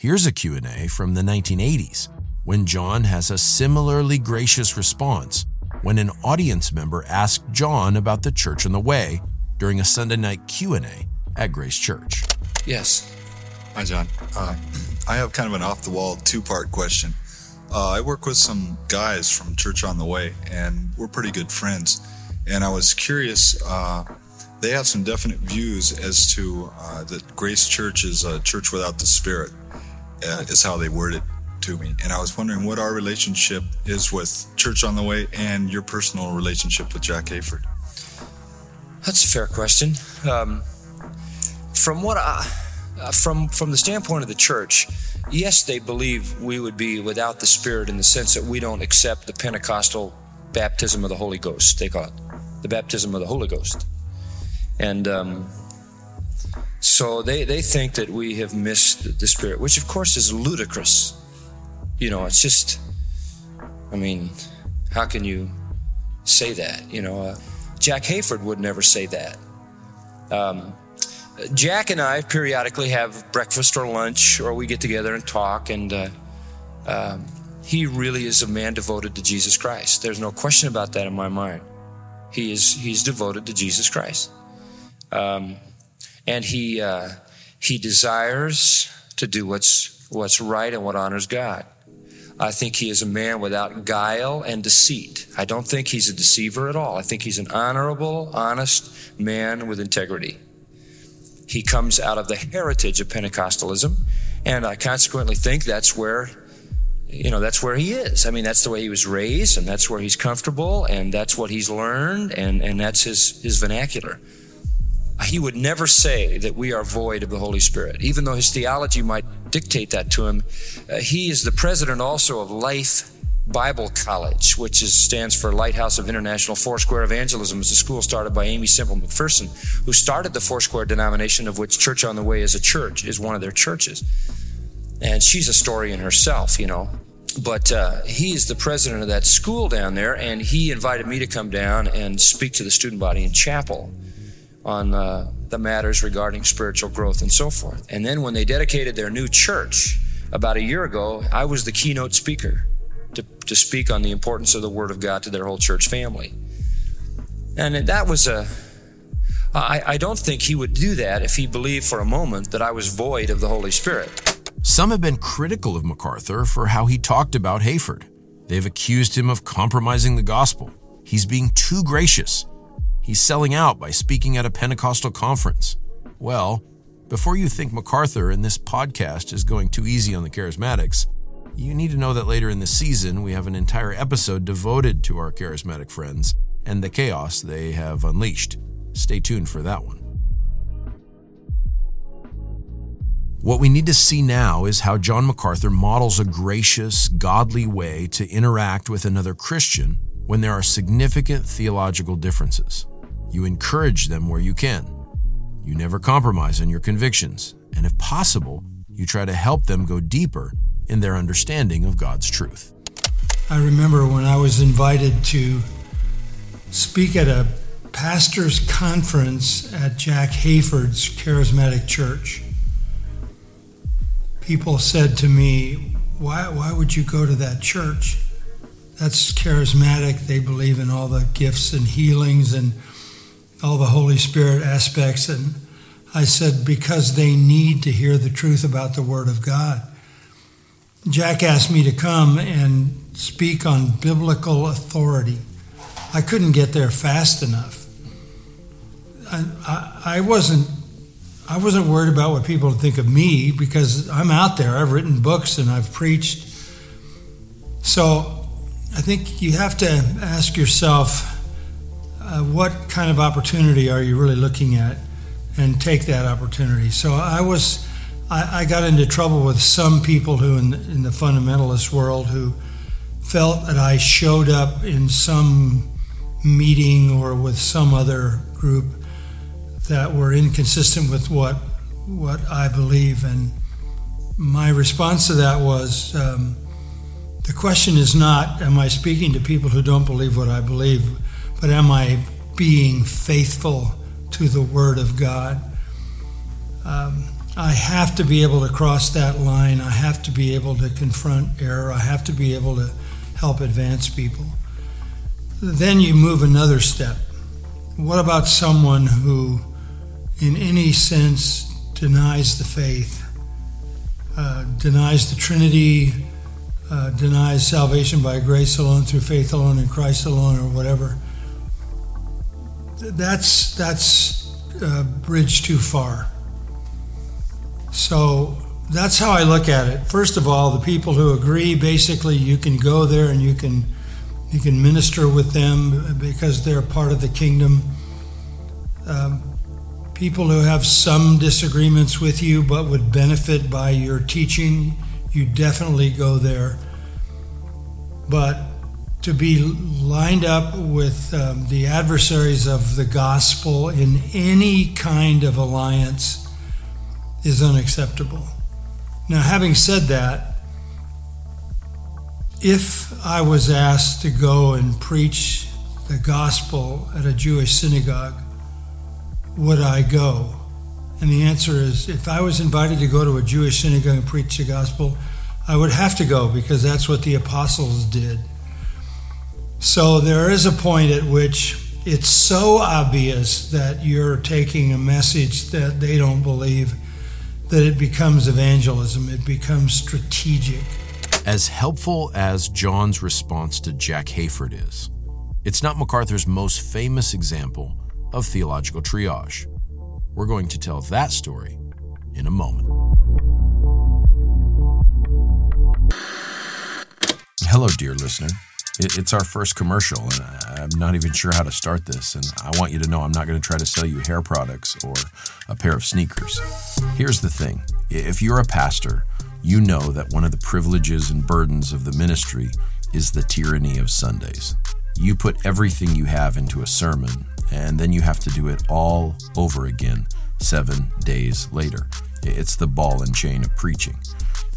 Here's a Q&A from the 1980s when John has a similarly gracious response when an audience member asked John about the church on the way during a Sunday night Q&A at Grace Church. Yes. Hi, John. Uh, I have kind of an off the wall two part question. Uh, I work with some guys from Church on the Way, and we're pretty good friends. And I was curious, uh, they have some definite views as to uh, that Grace Church is a church without the Spirit, uh, is how they worded to me. And I was wondering what our relationship is with Church on the Way and your personal relationship with Jack Hayford. That's a fair question. Um, from what I, uh, from from the standpoint of the church, yes, they believe we would be without the Spirit in the sense that we don't accept the Pentecostal baptism of the Holy Ghost. They call it the baptism of the Holy Ghost, and um, so they they think that we have missed the Spirit, which of course is ludicrous. You know, it's just, I mean, how can you say that? You know, uh, Jack Hayford would never say that. Um, Jack and I periodically have breakfast or lunch, or we get together and talk. And uh, um, he really is a man devoted to Jesus Christ. There's no question about that in my mind. He is he's devoted to Jesus Christ, um, and he uh, he desires to do what's what's right and what honors God. I think he is a man without guile and deceit. I don't think he's a deceiver at all. I think he's an honorable, honest man with integrity. He comes out of the heritage of Pentecostalism, and I consequently think that's where you know that's where he is i mean that's the way he was raised and that's where he's comfortable and that's what he's learned and and that's his his vernacular he would never say that we are void of the holy spirit even though his theology might dictate that to him uh, he is the president also of life Bible College, which is, stands for Lighthouse of International Foursquare Evangelism, is a school started by Aimee Semple McPherson, who started the Foursquare denomination, of which Church on the Way is a church, is one of their churches. And she's a story in herself, you know. But uh, he is the president of that school down there, and he invited me to come down and speak to the student body in chapel on uh, the matters regarding spiritual growth and so forth. And then when they dedicated their new church about a year ago, I was the keynote speaker to, to speak on the importance of the Word of God to their whole church family. And that was a, I, I don't think he would do that if he believed for a moment that I was void of the Holy Spirit. Some have been critical of MacArthur for how he talked about Hayford. They've accused him of compromising the gospel. He's being too gracious. He's selling out by speaking at a Pentecostal conference. Well, before you think MacArthur and this podcast is going too easy on the charismatics, you need to know that later in the season, we have an entire episode devoted to our charismatic friends and the chaos they have unleashed. Stay tuned for that one. What we need to see now is how John MacArthur models a gracious, godly way to interact with another Christian when there are significant theological differences. You encourage them where you can. You never compromise on your convictions, and if possible, you try to help them go deeper in their understanding of God's truth. I remember when I was invited to speak at a pastor's conference at Jack Hayford's charismatic church. People said to me, why, why would you go to that church? That's charismatic. They believe in all the gifts and healings and all the Holy Spirit aspects. And I said, because they need to hear the truth about the Word of God. Jack asked me to come and speak on biblical authority. I couldn't get there fast enough. I, I, I, wasn't I wasn't worried about what people would think of me because I'm out there. I've written books and I've preached. So I think you have to ask yourself uh, what kind of opportunity are you really looking at and take that opportunity. So I was I, I got into trouble with some people who in the, in the fundamentalist world who felt that I showed up in some meeting or with some other group that were inconsistent with what what I believe. And my response to that was, um, the question is not, am I speaking to people who don't believe what I believe, but am I being faithful to the Word of God? Um, I have to be able to cross that line. I have to be able to confront error. I have to be able to help advance people. Then you move another step. What about someone who, in any sense, denies the faith, uh, denies the Trinity, uh, denies salvation by grace alone, through faith alone, in Christ alone, or whatever? That's that's a bridge too far. So that's how I look at it. First of all, the people who agree, basically, you can go there and you can you can minister with them because they're part of the kingdom. Um, people who have some disagreements with you but would benefit by your teaching, you definitely go there. But to be lined up with um, the adversaries of the gospel in any kind of alliance is unacceptable. Now, having said that, if I was asked to go and preach the gospel at a Jewish synagogue, would I go? And the answer is if I was invited to go to a Jewish synagogue and preach the gospel, I would have to go because that's what the apostles did. So there is a point at which it's so obvious that you're taking a message that they don't believe that it becomes evangelism, it becomes strategic. As helpful as John's response to Jack Hayford is, it's not MacArthur's most famous example of theological triage. We're going to tell that story in a moment. Hello, dear listener. It's our first commercial, and I'm not even sure how to start this. And I want you to know I'm not going to try to sell you hair products or a pair of sneakers. Here's the thing if you're a pastor, you know that one of the privileges and burdens of the ministry is the tyranny of Sundays. You put everything you have into a sermon, and then you have to do it all over again seven days later. It's the ball and chain of preaching.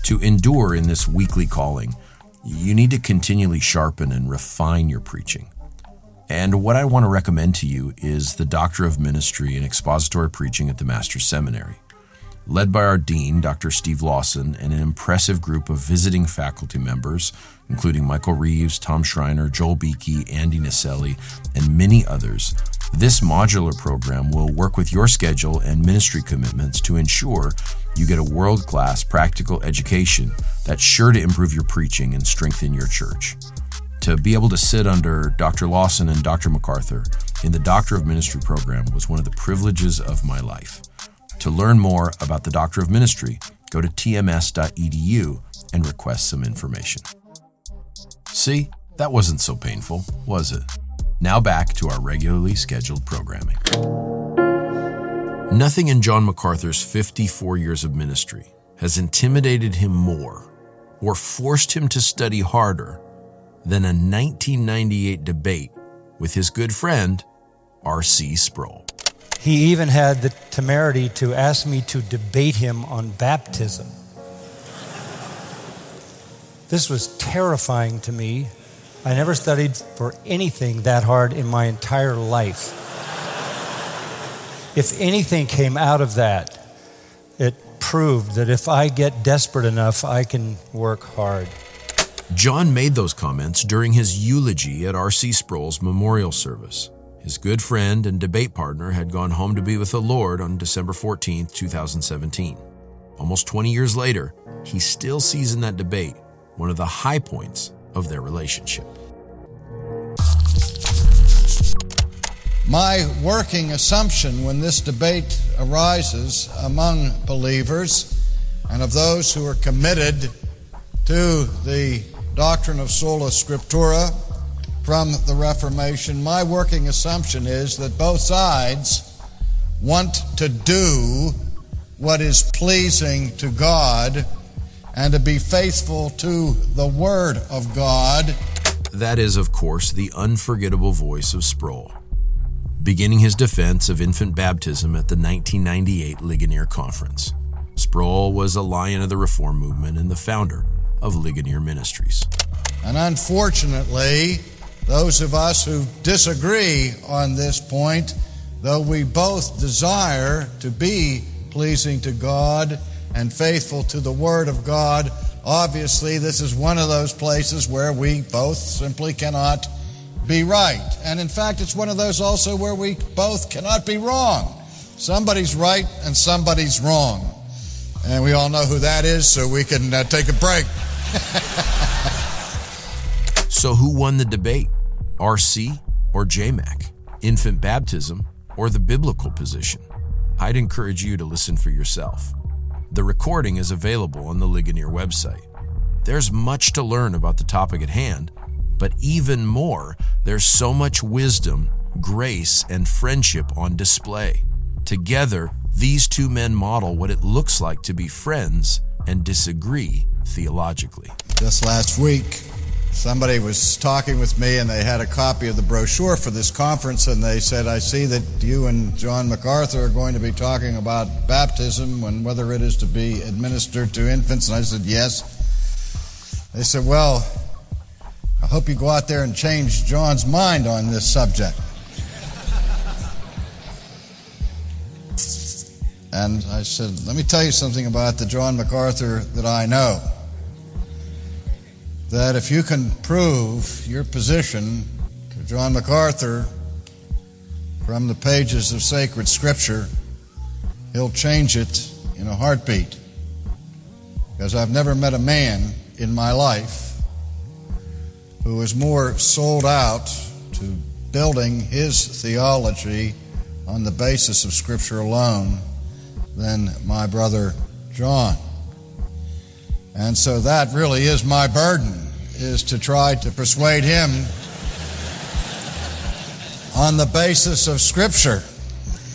To endure in this weekly calling, you need to continually sharpen and refine your preaching. And what I want to recommend to you is the Doctor of Ministry and Expository Preaching at the Master's Seminary. Led by our Dean, Dr. Steve Lawson, and an impressive group of visiting faculty members, including Michael Reeves, Tom Schreiner, Joel Beeke, Andy Naselli, and many others, this modular program will work with your schedule and ministry commitments to ensure you get a world class practical education that's sure to improve your preaching and strengthen your church. To be able to sit under Dr. Lawson and Dr. MacArthur in the Doctor of Ministry program was one of the privileges of my life. To learn more about the Doctor of Ministry, go to tms.edu and request some information. See, that wasn't so painful, was it? Now back to our regularly scheduled programming. Nothing in John MacArthur's 54 years of ministry has intimidated him more or forced him to study harder than a 1998 debate with his good friend, R.C. Sproul. He even had the temerity to ask me to debate him on baptism. This was terrifying to me. I never studied for anything that hard in my entire life. If anything came out of that, it proved that if I get desperate enough, I can work hard. John made those comments during his eulogy at R.C. Sproul's memorial service. His good friend and debate partner had gone home to be with the Lord on December 14, 2017. Almost 20 years later, he still sees in that debate one of the high points of their relationship. My working assumption when this debate arises among believers and of those who are committed to the doctrine of sola scriptura from the Reformation, my working assumption is that both sides want to do what is pleasing to God and to be faithful to the Word of God. That is, of course, the unforgettable voice of Sproul, beginning his defense of infant baptism at the 1998 Ligonier Conference. Sproul was a lion of the Reform movement and the founder of Ligonier Ministries. And unfortunately, those of us who disagree on this point, though we both desire to be pleasing to God and faithful to the Word of God, obviously this is one of those places where we both simply cannot be right. And in fact, it's one of those also where we both cannot be wrong. Somebody's right and somebody's wrong. And we all know who that is, so we can uh, take a break. so, who won the debate? RC or JMAC? Infant baptism or the biblical position? I'd encourage you to listen for yourself. The recording is available on the Ligonier website. There's much to learn about the topic at hand, but even more, there's so much wisdom, grace, and friendship on display. Together, these two men model what it looks like to be friends and disagree theologically. Just last week, somebody was talking with me and they had a copy of the brochure for this conference and they said, I see that you and John MacArthur are going to be talking about baptism and whether it is to be administered to infants. And I said, Yes. They said, Well, I hope you go out there and change John's mind on this subject. And I said, Let me tell you something about the John MacArthur that I know. That if you can prove your position to John MacArthur from the pages of sacred scripture, he'll change it in a heartbeat. Because I've never met a man in my life who is more sold out to building his theology on the basis of Scripture alone than my brother John. And so that really is my burden, is to try to persuade him on the basis of Scripture.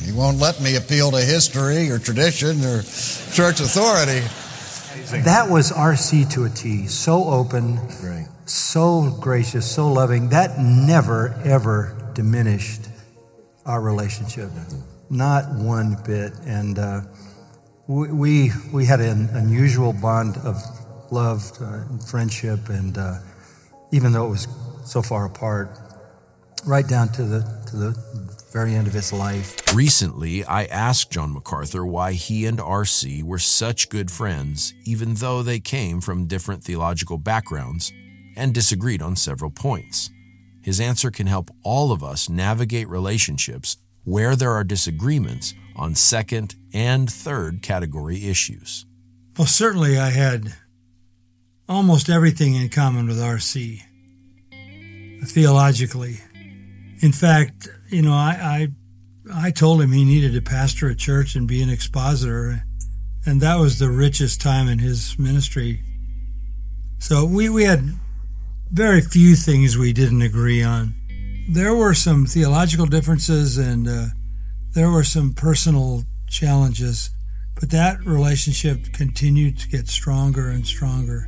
He won't let me appeal to history or tradition or church authority. That was RC to a T. So open, so gracious, so loving. That never, ever diminished our relationship. Not one bit. And uh, we, we, had an unusual bond of love uh, and friendship. And uh, even though it was so far apart, right down to the, to the very end of his life. Recently, I asked John MacArthur why he and R.C. were such good friends, even though they came from different theological backgrounds and disagreed on several points. His answer can help all of us navigate relationships where there are disagreements on second and third category issues. Well, certainly I had almost everything in common with R.C. theologically. In fact, you know, I, I, I told him he needed to pastor a church and be an expositor, and that was the richest time in his ministry. So we, we had very few things we didn't agree on. There were some theological differences, and uh, there were some personal challenges. But that relationship continued to get stronger and stronger.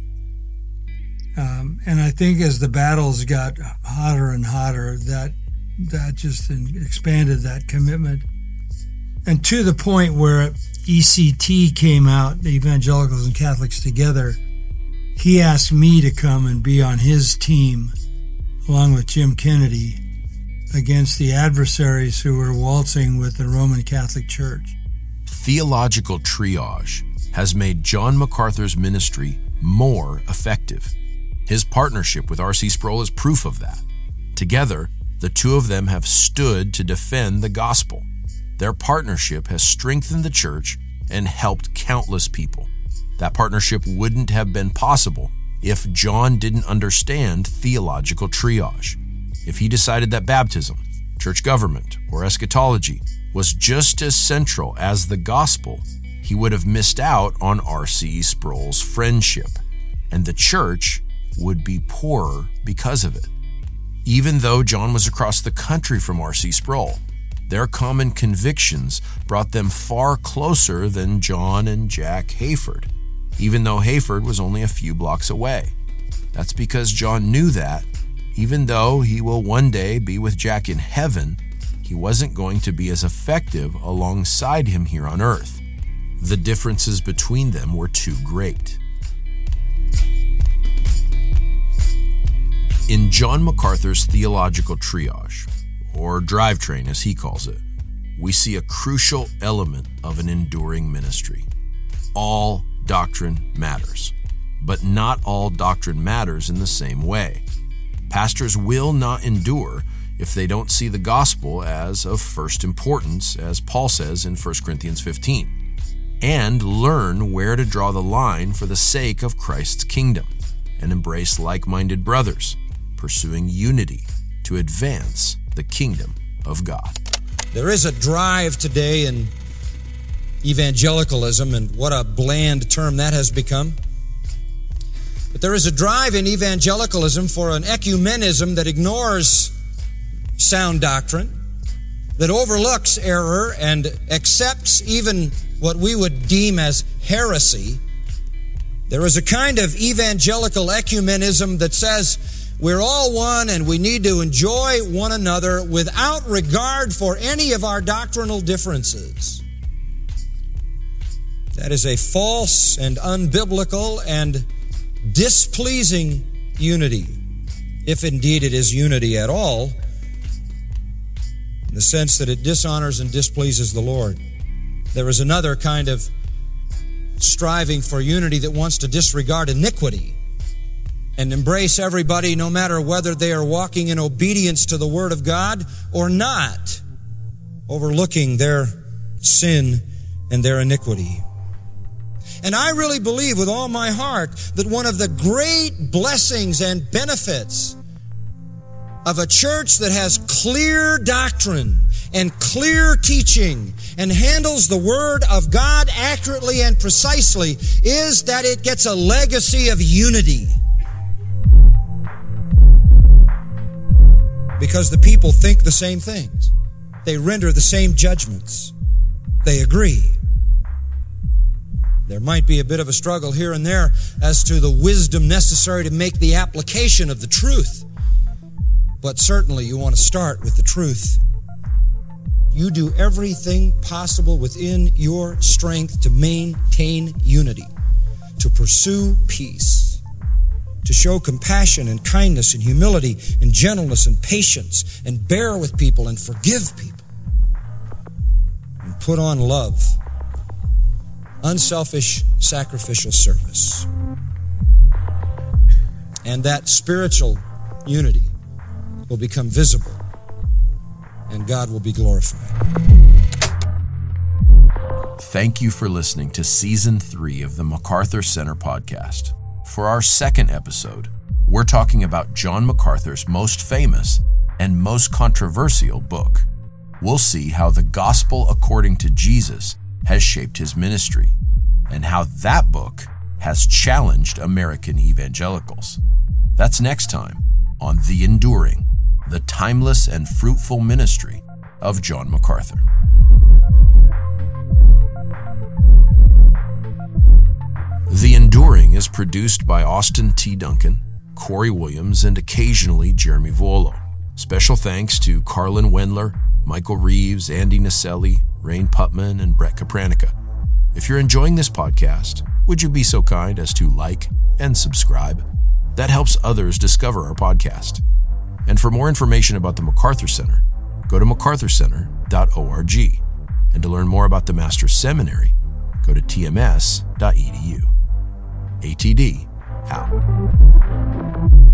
Um, and I think as the battles got hotter and hotter, that that just expanded that commitment, and to the point where ECT came out, the Evangelicals and Catholics together. He asked me to come and be on his team, along with Jim Kennedy, against the adversaries who were waltzing with the Roman Catholic Church. Theological triage has made John MacArthur's ministry more effective. His partnership with R.C. Sproul is proof of that. Together, the two of them have stood to defend the gospel. Their partnership has strengthened the church and helped countless people. That partnership wouldn't have been possible if John didn't understand theological triage. If he decided that baptism, church government, or eschatology was just as central as the gospel, he would have missed out on R.C. Sproul's friendship, and the church would be poorer because of it. Even though John was across the country from R.C. Sproul, their common convictions brought them far closer than John and Jack Hayford, even though Hayford was only a few blocks away. That's because John knew that, even though he will one day be with Jack in heaven, he wasn't going to be as effective alongside him here on earth. The differences between them were too great. In John MacArthur's theological triage, or drivetrain as he calls it, we see a crucial element of an enduring ministry. All doctrine matters, but not all doctrine matters in the same way. Pastors will not endure if they don't see the gospel as of first importance, as Paul says in 1 Corinthians 15, and learn where to draw the line for the sake of Christ's kingdom, and embrace like minded brothers pursuing unity to advance the kingdom of God. There is a drive today in evangelicalism, and what a bland term that has become. But there is a drive in evangelicalism for an ecumenism that ignores sound doctrine, that overlooks error and accepts even what we would deem as heresy. There is a kind of evangelical ecumenism that says, we're all one and we need to enjoy one another without regard for any of our doctrinal differences. That is a false and unbiblical and displeasing unity, if indeed it is unity at all, in the sense that it dishonors and displeases the Lord. There is another kind of striving for unity that wants to disregard iniquity and embrace everybody no matter whether they are walking in obedience to the Word of God or not, overlooking their sin and their iniquity. And I really believe with all my heart that one of the great blessings and benefits of a church that has clear doctrine and clear teaching and handles the Word of God accurately and precisely is that it gets a legacy of unity. because the people think the same things. They render the same judgments. They agree. There might be a bit of a struggle here and there as to the wisdom necessary to make the application of the truth. But certainly you want to start with the truth. You do everything possible within your strength to maintain unity, to pursue peace to show compassion and kindness and humility and gentleness and patience and bear with people and forgive people and put on love, unselfish sacrificial service. And that spiritual unity will become visible and God will be glorified. Thank you for listening to season three of the MacArthur Center podcast. For our second episode, we're talking about John MacArthur's most famous and most controversial book. We'll see how the gospel according to Jesus has shaped his ministry and how that book has challenged American evangelicals. That's next time on The Enduring, the timeless and fruitful ministry of John MacArthur. The Enduring is produced by Austin T. Duncan, Corey Williams, and occasionally Jeremy Volo. Special thanks to Carlin Wendler, Michael Reeves, Andy Naselli, Rain Putman, and Brett Kapranica. If you're enjoying this podcast, would you be so kind as to like and subscribe? That helps others discover our podcast. And for more information about the MacArthur Center, go to macarthurcenter.org. And to learn more about the Master's Seminary, go to tms.edu. ATD, out.